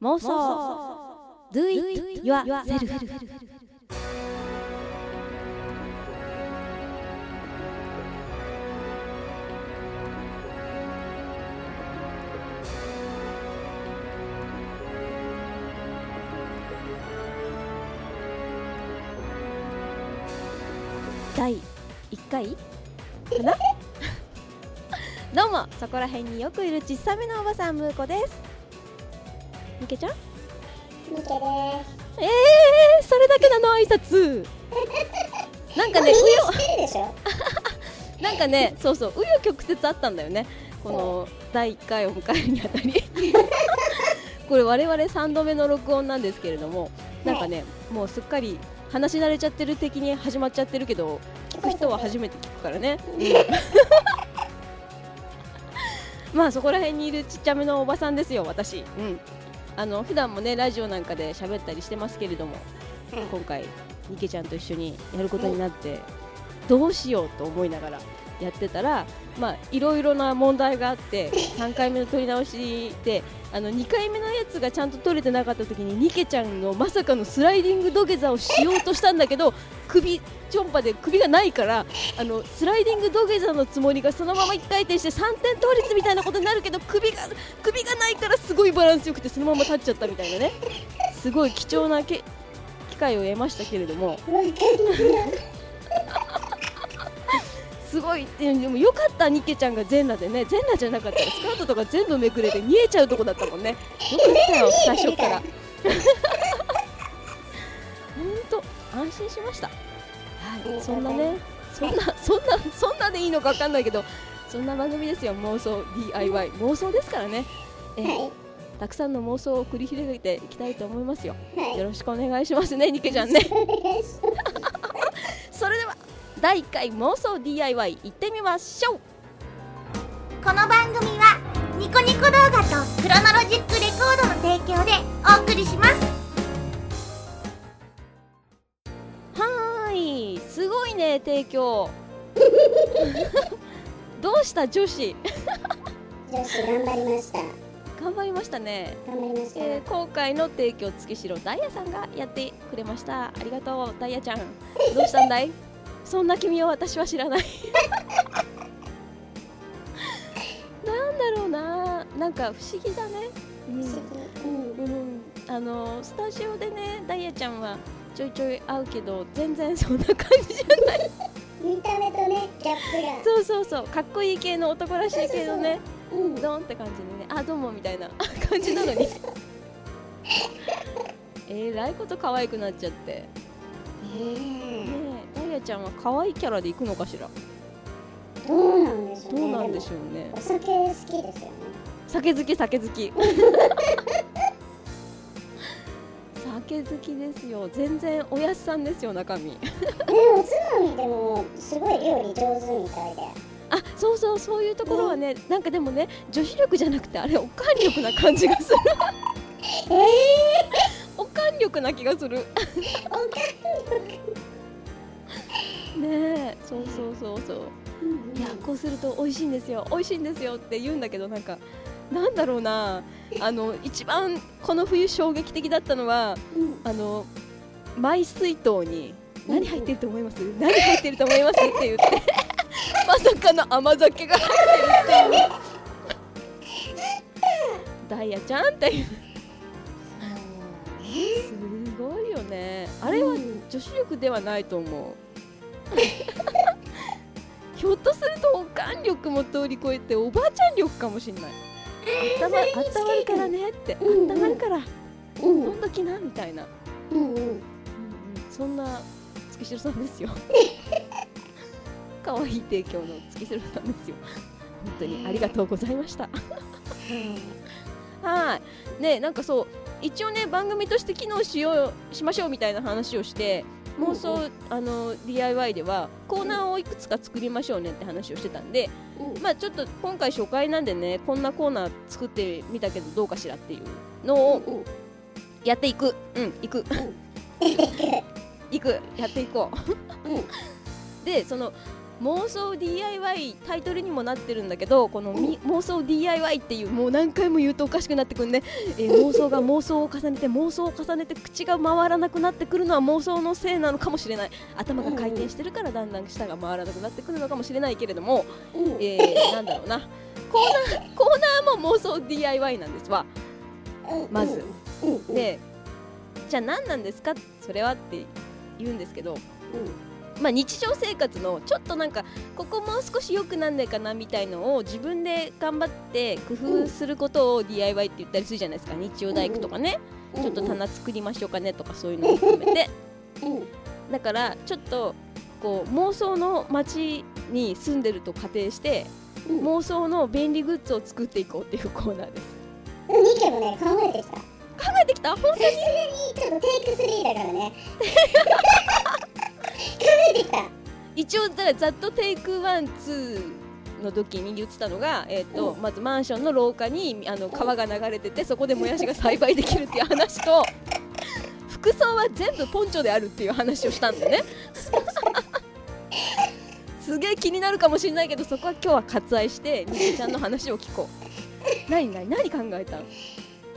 妄想。Do it yourself 第1回？かな どうも。そこら辺によくいる小さめのおばさんむーこですみけちゃん？ミケです。えー、それだけなの挨拶。なんかねう。よ。なんかねそうそう紆余曲折あったんだよね。この第1回を迎えるにあたり。これ我々3度目の録音なんですけれどもなんかねもうすっかり話し慣れちゃってる的に始まっちゃってるけど聞く人は初めて聞くからね、まあそこら辺にいるちっちゃめのおばさんですよ私。うんあの普段もねラジオなんかで喋ったりしてますけれどもはい今回ニケちゃんと一緒にやることになってどうしようと思いながらやってたらまあいろいろな問題があって 3回目の撮り直しであの2回目のやつがちゃんと撮れてなかった時にニケちゃんのまさかのスライディング土下座をしようとしたんだけど 首ちょんぱで首がないからあのスライディング土下座のつもりがそのまま1回転して3点倒立みたいなことになるけど首が首がないからすごいバランスよくてそのまま立っちゃったみたいなね。すごい貴重なけ機会を得ましたけれども すごい。ででもよかったニケちゃんが全裸でね。全裸じゃなかったらスカートとか全部めくれて見えちゃうとこだったもんね。よかったよ最初から。本当安心しました。はいそんなねそんなそんなそんなでいいのか分かんないけどそんな番組ですよ。妄想 DIY 妄想ですからね。えたくさんの妄想を繰り広げていきたいと思いますよ。よろしくお願いしますねニケちゃんね第1回妄想 DIY 行ってみましょう。この番組はニコニコ動画とクロノロジックレコードの提供でお送りします。はーいすごいね提供。どうした女子？女子頑張りました。頑張りましたね、頑張りました。えー今回の提供月城ダイヤさんがやってくれました。ありがとうダイヤちゃん。どうしたんだい？そんな君を私は知らない。なんだろうな。なんか不思議だね、うん。不思議。うん。うん、あのスタジオでねダイヤちゃんはちょいちょい会うけど全然そんな感じじゃない。見た目とね、ギャップそうそうそう。かっこいい系の男らしい系のねが。うん。ドンって感じでね。あどうもみたいな。感じなのに。えらいこと可愛くなっちゃって。え。ダイヤちゃんは可愛いキャラで行くのかしら？えどうなんでしょうね。どうなんでしょょうね。お酒好きですよね。酒好き酒好き。酒好きですよ。全然おやっさんですよ中身。ねおつまみでもすごい料理上手みたいで。あそうそうそういうところはねなんかでもね女子力じゃなくてあれおかん力な感じがする。ええおかん力な気がする。おかねえそうそうそうそう。いやこうすると美味しいんですよ。美味しいんですよって言うんだけどなんかなんだろうな。あの一番この冬衝撃的だったのはうん。あのマイ水筒に何入ってると思います？何入ってると思います？って言って。まさかの甘酒が入ってるってダイヤちゃんっていう。すごいよね。あれはうん。女子力ではないと思う ひょっとするとおかん力も通り越えておばあちゃん力かもしんない。あったまあったまるからねってあうんったまるから。うん飲ん。どきなみたいな、うんうん。うんうん、そんな月城さんですよ。可愛い提供の月城さんですよ。本当にありがとうございました。はい。ねなんかそう一応ね番組として機能しようしましょうみたいな話をして妄想、あの DIY ではコーナーをいくつか作りましょうねって話をしてたんで、うん。まあちょっと今回初回なんでねこんなコーナー作ってみたけどどうかしらっていうのをうん。やっていく。うんいく。いく。やっていこう。うん。でその妄想 DIY タイトルにもなってるんだけどこのみ妄想 DIY っていうもう何回も言うとおかしくなってくるね、えー妄想が妄想を重ねて妄想を重ねて口が回らなくなってくるのは妄想のせいなのかもしれない。頭が回転してるからだんだん舌が回らなくなってくるのかもしれないけれども、うんえーなんだろうな。コーナーコーナーも妄想 DIY なんですわ。うんまず。でじゃあ何なんですか？それはって言うんですけどうんまあ、日常生活のちょっとなんかここもう少し良くなんないかなみたいのを自分で頑張って工夫することを DIY って言ったりするじゃないですか。日曜大工とかね。うんちょっと棚作りましょうかねとかそういうのも含めて。うんだからちょっとこう妄想の街に住んでると仮定してうん。妄想の便利グッズを作っていこうっていうコーナーです。うん。ニケもね考えてきた？考えてきた？本さすがにちょっとテイク3だからね考えてきた一応だからざっとテイクワンツーの時に言ってたのが、えーとうん。まずマンションの廊下にあの川が流れててそこでもやしが栽培できるっていう話と 服装は全部ポンチョであるっていう話をしたんだよね。すげえ気になるかもしれないけどそこは今日は割愛してみけちゃんの話を聞こう。何何何考えたん？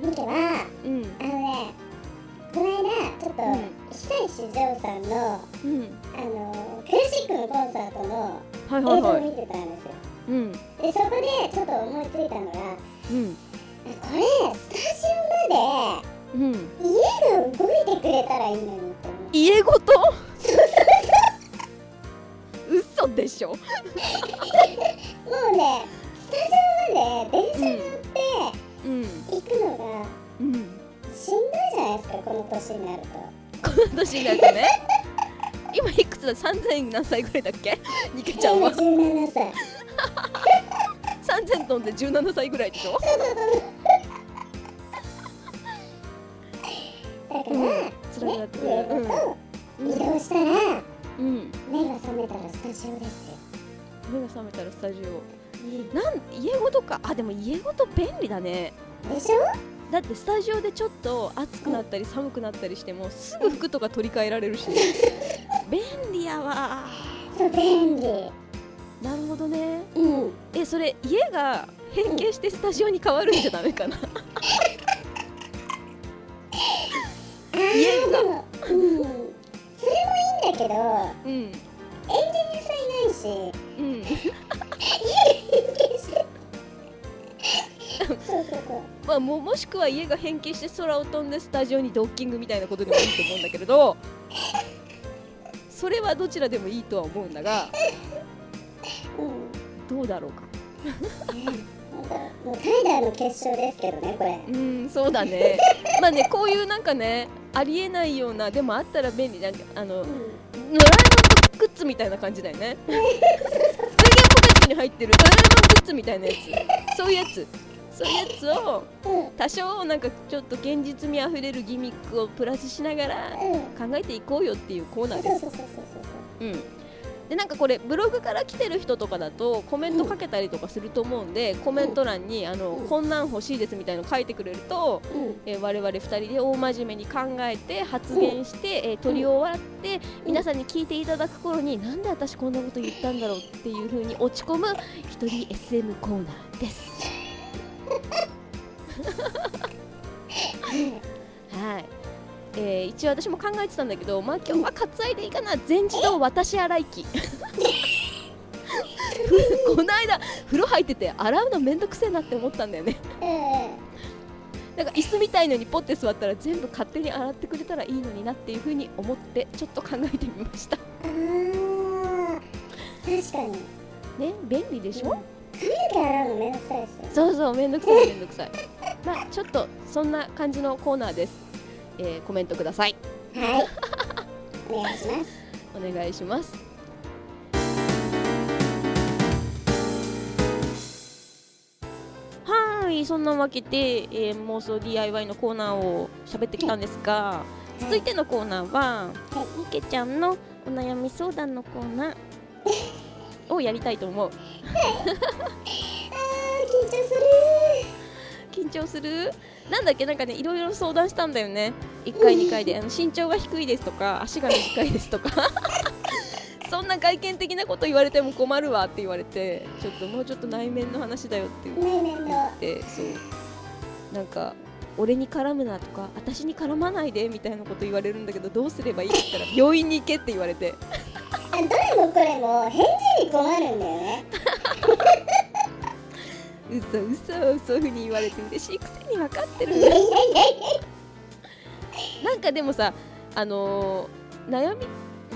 ニケはうん。あのねこの間ちょっとうん。久石譲さんのうん。あのクラシックのコンサートの映像を見てたんですよ。うん。でそこでちょっと思いついたのがうん。あこれスタジオまうん。で家が動いてくれたらいいのにって。家ごと？嘘でしょ。もうねスタジオまで電車乗ってうん。行くのがうんしんどいじゃないですかこの年になると。この年になるとね。今いくつだ？3000何歳ぐらいだっけ？ニケちゃんは。17歳。3000飛んで17歳ぐらいでしょ？だから、うんね辛くなってくる。家ごとしたらうん。目が覚めたらスタジオですよ、目が覚めたらスタジオ。なん家ごとか？あでも家ごと便利だね。でしょ？だってスタジオでちょっと暑くなったり寒くなったりしてもすぐ服とか取り替えられるし。便利やわ。そう便利。なるほどね。うん。えそれ家が変形してスタジオに変わるんじゃダメかな。家が。うん。それもいいんだけどうん。エンジニアさんいないし。うんまあ、ももしくは家が変形して空を飛んでスタジオにドッキングみたいなことでもいいと思うんだけれどそれはどちらでもいいとは思うんだがうんどうだろうか？もう怠惰の結晶ですけどねこれうんそうだねまあねこういうなんかねありえないようなでもあったら便利なんかあのドラえもんグッズみたいな感じだよねすげえポケットに入ってるドラえもんグッズみたいなやつそういうやつそういうやつを多少なんかちょっと現実味あふれるギミックをプラスしながら考えていこうよっていうコーナーです。そうん、でなんかこれブログから来てる人とかだとコメントかけたりとかすると思うんで、コメント欄にあの、うんこんなん欲しいですみたいなの書いてくれると、うん。えー我々2人で大真面目に考えて発言して、えー取り終わって、皆さんに聞いていただく頃になんで私こんなこと言ったんだろうっていう風に落ち込む一人 SM コーナーです。はい。えー一応私も考えてたんだけど、まあ、今日は割愛でいいかな全自動私洗い機。ふ この間風呂入ってて洗うのめんどくせえなって思ったんだよね。うん。なんか椅子みたいのにポッて座ったら全部勝手に洗ってくれたらいいのになっていうふうに思ってちょっと考えてみました。確かに。ね便利でしょ、髪の毛洗うのめんどくさいですよそうそうめんどくさいめんどくさい。まあちょっとそんな感じのコーナーです、えーコメントください。はい。お願いします。お願いします。はーいそんなわけで、えー妄想 DIY のコーナーを喋ってきたんですが続いてのコーナーはみけちゃんのお悩み相談のコーナーをやりたいと思う。緊張する。緊張する。なんだっけ？なんかねいろいろ相談したんだよね。1回2回で。あの身長が低いですとか足が短いですとか。そんな外見的なこと言われても困るわって言われてちょっともうちょっと内面の話だよって言内面の。ってそう。なんか俺に絡むなとか私に絡まないでみたいなこと言われるんだけどどうすればいいって言ったら病院に行けって言われて。あどれもこれも返事に困るんだよね。嘘嘘そういうふうに言われて嬉しいくせに分かってる。なんかでもさあのー悩み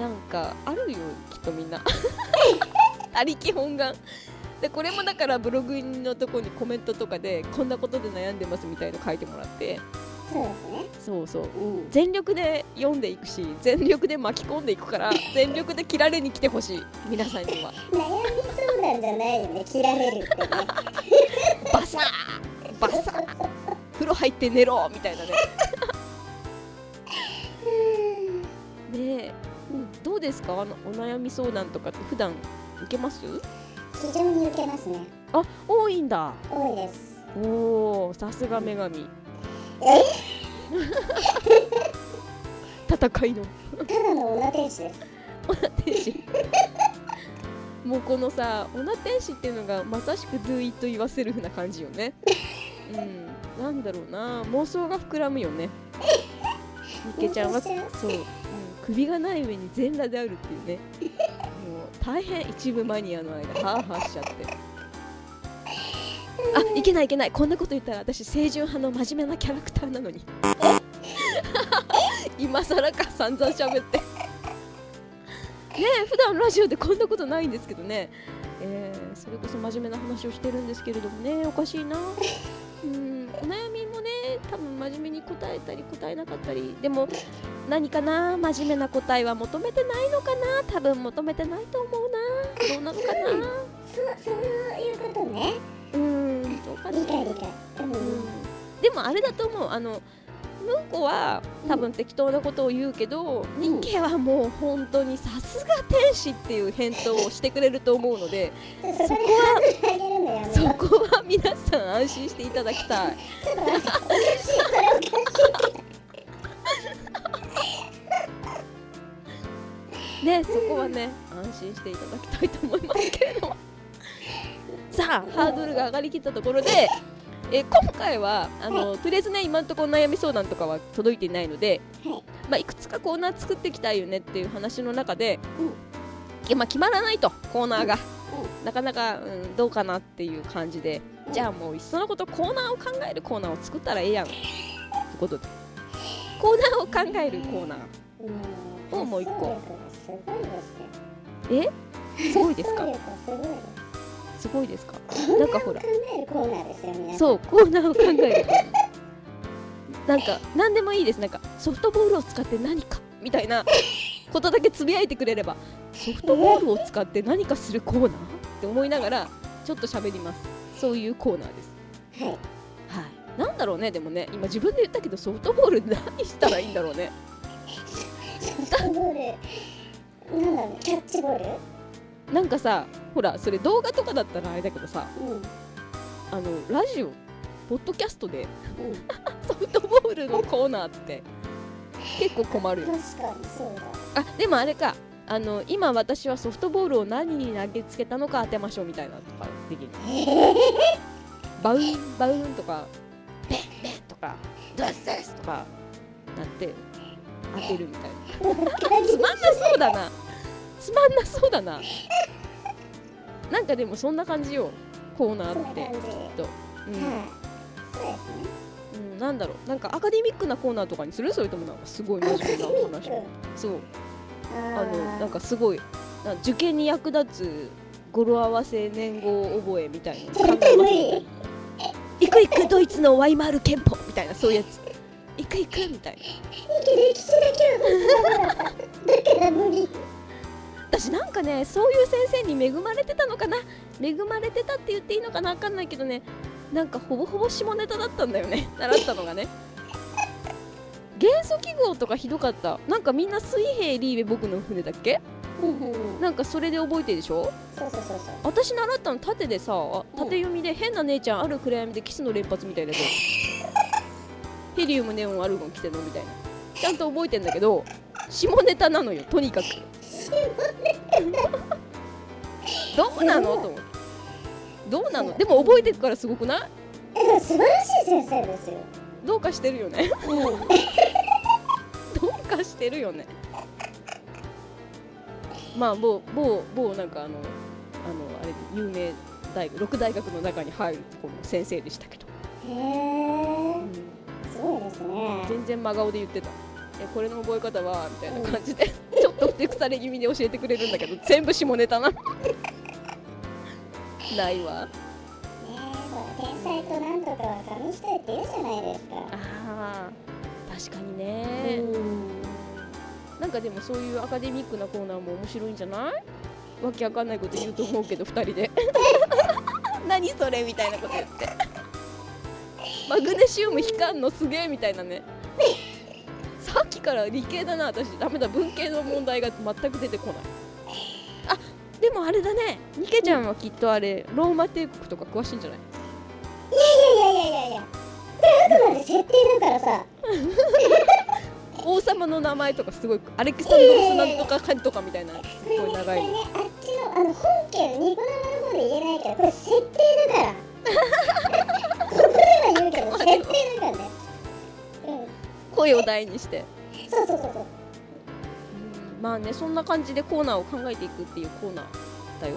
なんかあるよきっとみんな。ありき本願。でこれもだからブログのとこにコメントとかでこんなことで悩んでますみたいの書いてもらってそうですねそうそう。うん。全力で読んでいくし全力で巻き込んでいくから全力で切られに来てほしい。皆さんには。悩み相談じゃないよね切られるってね。バサー！バサー！風呂入って寝ろ！みたいなね。ねえ。どうですか？あのお悩み相談とかって普段受けます？非常に受けますね。あ多いんだ。多いです。おおさすが女神。え 戦いの。ただの女天使です。天使。もうこのさ女天使っていうのがまさしく Do it 言わせるふうな感じよね。うん。なんだろうな。妄想が膨らむよね。みっけちゃんは。そう、うん、首がない上に全裸であるっていうね。もう大変一部マニアの間ハーハーしちゃってあいけないいけない。こんなこと言ったら私清純派の真面目なキャラクターなのに。今更か散々喋って。ねえ普段ラジオでこんなことないんですけどね、えーそれこそ真面目な話をしてるんですけれどもね。おかしいな。うん。お悩みもね多分真面目に答えたり答えなかったり。でも何かな？真面目な答えは求めてないのかな？多分求めてないと思うな。どうなのかな？そうそういうことねもあれだと思う。あのムンコは多分適当なことを言うけど、ニッケはもう本当にさすが天使っていう返答をしてくれると思うので そこでハードル上げるのやめそよこは皆さん安心していただきたい。ねそこはね安心していただきたいと思いますけれども。さあハードルが上がりきったところでえー今回はあのとりあえずね今のところ悩み相談とかは届いていないので、はい。まあ、いくつかコーナー作っていきたいよねっていう話の中で、まあ、決まらないとコーナーが、なかなか、うん、どうかなっていう感じで、うん。じゃあもういっそのことコーナーを考えるコーナーを作ったらええやん。ってことで。コーナーを考えるコーナー。いうん。おもう一個。え？すごいですか？すごいですか？なんかほら。そうコーナーを考える。なんか何でもいいです。なんかソフトボールを使って何かみたいなことだけつぶやいてくれればソフトボールを使って何かするコーナーって思いながらちょっと喋ります。そういうコーナーです。はい。はい。なんだろうねでもね。今自分で言ったけどソフトボール何したらいいんだろうね。ソフトボールなんだろうキャッチボール？なんかさほらそれ動画とかだったらあれだけどさあのラジオポッドキャストで ソフトボールのコーナーって結構困るよ。確かにそうだ。あでもあれかあの今私はソフトボールを何に投げつけたのか当てましょうみたいなのとかできるバウンバウンとかペンペンとかドスドスとかなって当てるみたいなつまんなそうだなつまんなそうだな。なんかでもそんな感じよ。コーナーって。きっと、うん。うん、なんだろう。なんかアカデミックなコーナーとかにする？それともなんかすごい真面目な話そう。ああのなんかすごいな受験に役立つ語呂合わせ年号覚えみたいな。絶行く行くドイツのワイマール憲法みたいなそういうやつ。行く行くみたいな。いいけど歴史だけはだから無理私なんかねそういう先生に恵まれてたのかな？恵まれてたって言っていいのかなわかんないけどね。なんかほぼほぼ下ネタだったんだよね。習ったのがね。元素記号とかひどかった。なんかみんな水平リーベ僕の船だっけ？なんかそれで覚えてるでしょ？そうそうそうそう。私習ったの縦でさ縦読みで変な姉ちゃんある暗闇でキスの連発みたいなやつヘリウムネオンアルゴン来てんのみたいな。ちゃんと覚えてんだけど下ネタなのよとにかく どうなのと思って。どうなの？でも覚えてるからすごくない？えでも素晴らしい先生ですよ。どうかしてるよね。うん。どうかしてるよね。まあ某某某なんかあのあのあれ有名大学六大学の中に入るところの先生でしたけど、へえうん。すごいですね。全然真顔で言ってた。えこれの覚え方は？みたいな感じでちょっとふてくされ気味で教えてくれるんだけど全部下ネタな ないわ。天才となんとかは紙一重って言うじゃないですか。あー確かにうね、ん。なんかでもそういうアカデミックなコーナーも面白いんじゃない？わけわかんないこと言うと思うけど2人で。何それみたいなこと言って。マグネシウム光んのすげえみたいなねから理系だな私。ダメだ文系の問題が全く出てこない。あでもあれだね。ニケちゃんはきっとあれローマ帝国とか詳しいんじゃない？いやいやいやいやいやこれあくまで設定だからさ王様の名前とかすごいアレキサンドロスなんとかかんとかみたいなすごい長いこれねあっちのあの本家のニコ生の方で言えないけどこれ設定だからここでは言うけど設定だからねうん声を大にしてそうそうそうそううんまあねそんな感じでコーナーを考えていくっていうコーナーだよ。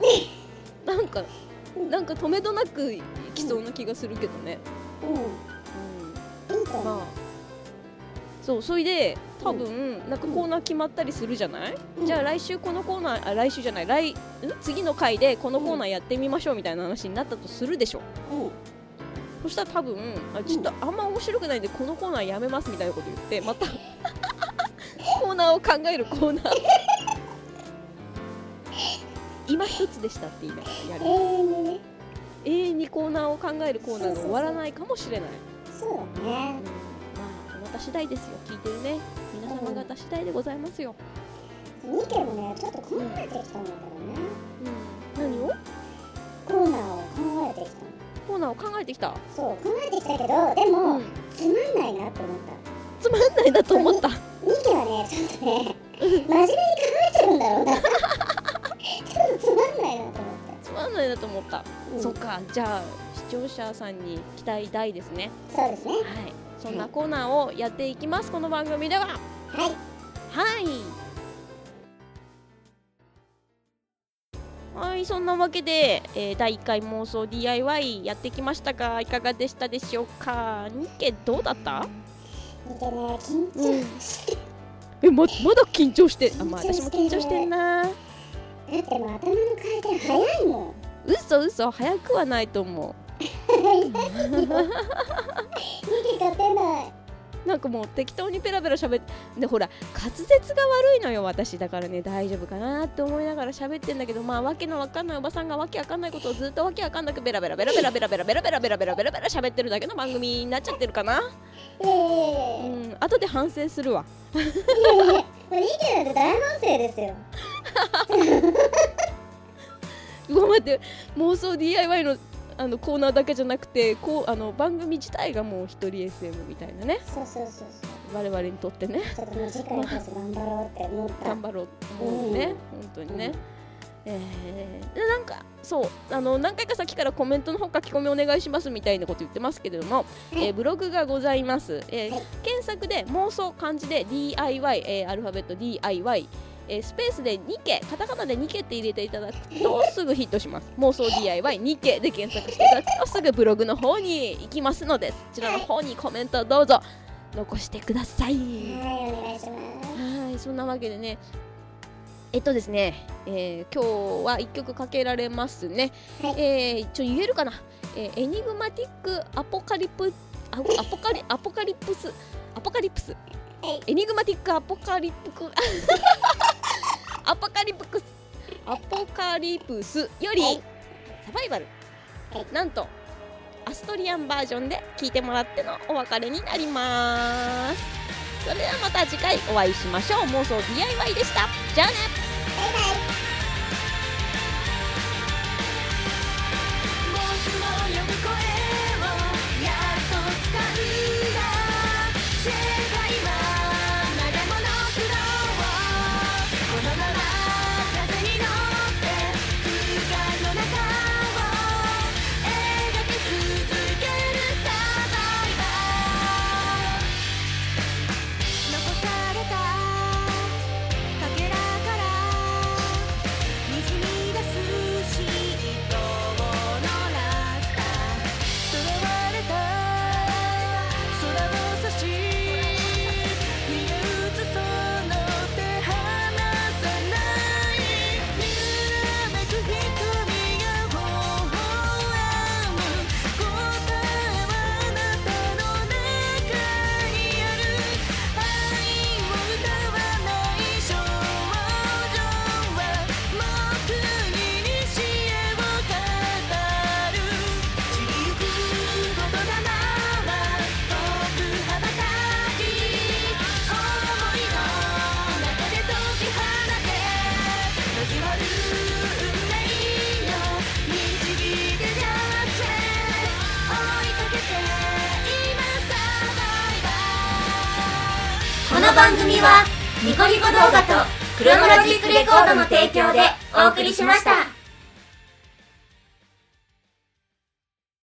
なんかなんか止めどなくいきそうな気がするけどね、うん。ううん。まあそうそれで多分なんかコーナー決まったりするじゃない、うん。じゃあ来週このコーナーあ来週じゃない来ん？次の回でこのコーナーやってみましょうみたいな話になったとするでしょ。うんそしたら多分あちょっとあんま面白くないんでこのコーナーやめますみたいなこと言ってまたコーナーを考えるコーナー。今一つでしたって言いながらやる。永遠にね永遠にコーナーを考えるコーナーが終わらないかもしれない、そうだね。うん、まああなた次第ですよ。聞いてるね。皆様方次第でございますよ、ニケもね。ちょっと考えてきたんだけどね。うん、何を？コーナーを考えてきたのコーナーを考えてきた、そう考えてきたけどでうも、ん、つまんないなって思っつまんないなと思った。たニケはねちょっとね真面目に考えちゃうんだろうな。ちょっとつまんないなと思っつまんないなと思った、た、うん。そっかじゃあ視聴者さんに期待大ですね。そうですね。はい。そんなコーナーをやっていきますこの番組では。はい。はいはいそんなわけで、えー第1回妄想 DIY やってきましたがいかがでしたでしょうか？ニケどうだった？ニケね緊張して、えままだ緊張してあまあ私も緊張してんな。だってもう頭の回転早いもん。嘘嘘早くはないと思ニケ勝てない。うなんかもう適当にペラペラ喋ってでほら滑舌が悪いのよ私。だからね大丈夫かなって思いながら喋ってんだけどまあわけのわかんないおばさんがわけわかんないことをずっとわけわかんなくベラベラベラベラベラベラベラベラベラベラベラベラ喋ってるだけの番組になっちゃってるかなうん後で反省するわいやいやもうニケなんて大反省ですようわ待って妄想 DIY のあのコーナーだけじゃなくてこうあの番組自体がもう一人 SM みたいなね。そうそうそうそう。我々にとってね。ちょっともう次回こそ頑張ろうって思った。頑張ろうと思うね、本当にね、えーでなんかそうあの何回か先からコメントの方書き込みお願いしますみたいなこと言ってますけれども、えーブログがございます、えーはい。検索で妄想漢字で DIY、えーアルファベット DIY えースペースで2ケカタカナで2ケって入れていただくとすぐヒットします。妄想 DIY2 ケで検索していただくとすぐブログの方に行きますのでそちらの方にコメントをどうぞ。残してください。はいお願いします。はい、そんなわけでね、えっとですね、えー今日は一曲かけられますね。はい。えーちょ言えるかな、えーエニグマティックアポカリプあアポカリアポカリプスアポカリプス、はい。エニグマティックアポカリプ。ク アポカリプクス。アポカリプスより、はい。サバイバル、はい。なんとアストリアンバージョンで聴いてもらってのお別れになります。それではまた次回お会いしましょう。妄想 DIY でした。じゃあねクロノロジックレコードの提供でお送りしました。